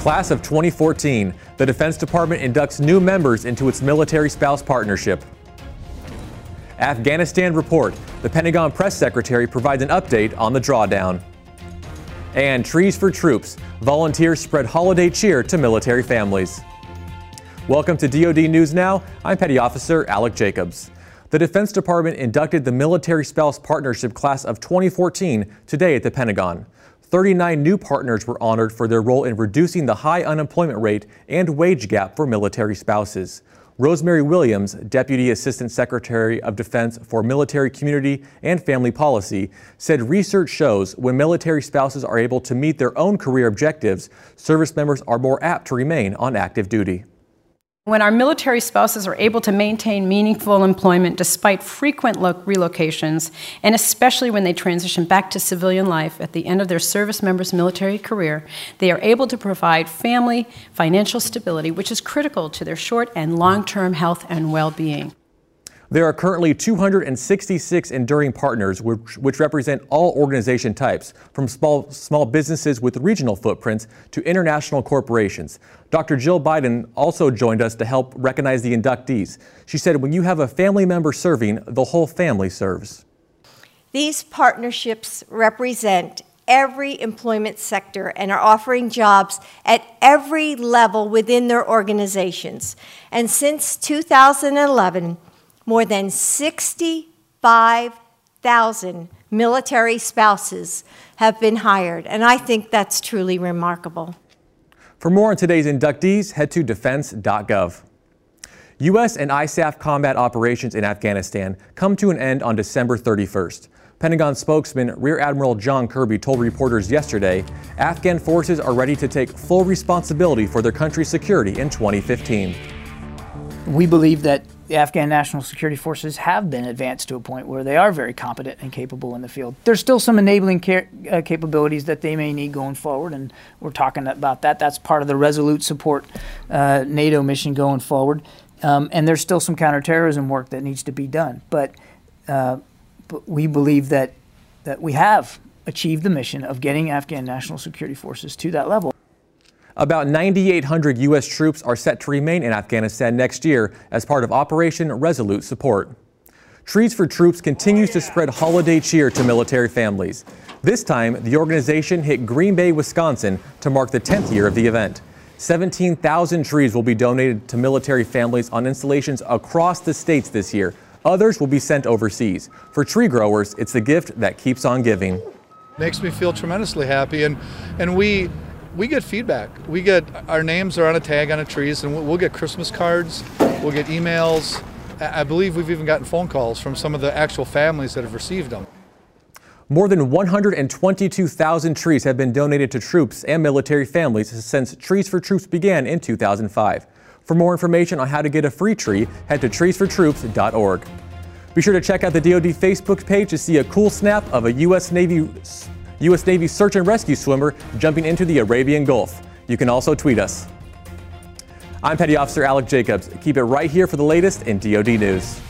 Class of 2014, the Defense Department inducts new members into its military spouse partnership. Afghanistan report, the Pentagon press secretary provides an update on the drawdown. And Trees for Troops, volunteers spread holiday cheer to military families. Welcome to DoD News Now. I'm Petty Officer Alec Jacobs. The Defense Department inducted the Military Spouse Partnership Class of 2014 today at the Pentagon. 39 new partners were honored for their role in reducing the high unemployment rate and wage gap for military spouses. Rosemary Williams, Deputy Assistant Secretary of Defense for Military Community and Family Policy, said research shows when military spouses are able to meet their own career objectives, service members are more apt to remain on active duty. When our military spouses are able to maintain meaningful employment despite frequent relocations, and especially when they transition back to civilian life at the end of their service member's military career, they are able to provide family financial stability, which is critical to their short and long term health and well being. There are currently 266 enduring partners, which, which, represent all organization types, from small, small businesses with regional footprints to international corporations. Dr. Jill Biden also joined us to help recognize the inductees. She said, when you have a family member serving, the whole family serves. These partnerships represent every employment sector and are offering jobs at every level within their organizations. And since 2011, more than 65,000 military spouses have been hired, and I think that's truly remarkable. For more on today's inductees, head to defense.gov. U.S. and ISAF combat operations in Afghanistan come to an end on December 31st. Pentagon spokesman Rear Admiral John Kirby told reporters yesterday Afghan forces are ready to take full responsibility for their country's security in 2015. We believe that the Afghan National Security Forces have been advanced to a point where they are very competent and capable in the field. There's still some enabling uh, capabilities that they may need going forward, and we're talking about that. That's part of the Resolute Support uh, NATO mission going forward. Um, and there's still some counterterrorism work that needs to be done. But, uh, but we believe that, that we have achieved the mission of getting Afghan National Security Forces to that level. About 9,800 U.S. troops are set to remain in Afghanistan next year as part of Operation Resolute Support. Trees for Troops continues to spread holiday cheer to military families. This time, the organization hit Green Bay, Wisconsin to mark the 10th year of the event. 17,000 trees will be donated to military families on installations across the states this year. Others will be sent overseas. For tree growers, it's the gift that keeps on giving. Makes me feel tremendously happy, and, and we we get feedback. We get our names are on a tag on a trees, and we'll get Christmas cards, we'll get emails. I believe we've even gotten phone calls from some of the actual families that have received them. More than 122,000 trees have been donated to troops and military families since Trees for Troops began in 2005. For more information on how to get a free tree, head to treesfortroops.org. Be sure to check out the DoD Facebook page to see a cool snap of a U.S. Navy U.S. Navy search and rescue swimmer jumping into the Arabian Gulf. You can also tweet us. I'm Petty Officer Alec Jacobs. Keep it right here for the latest in DoD News.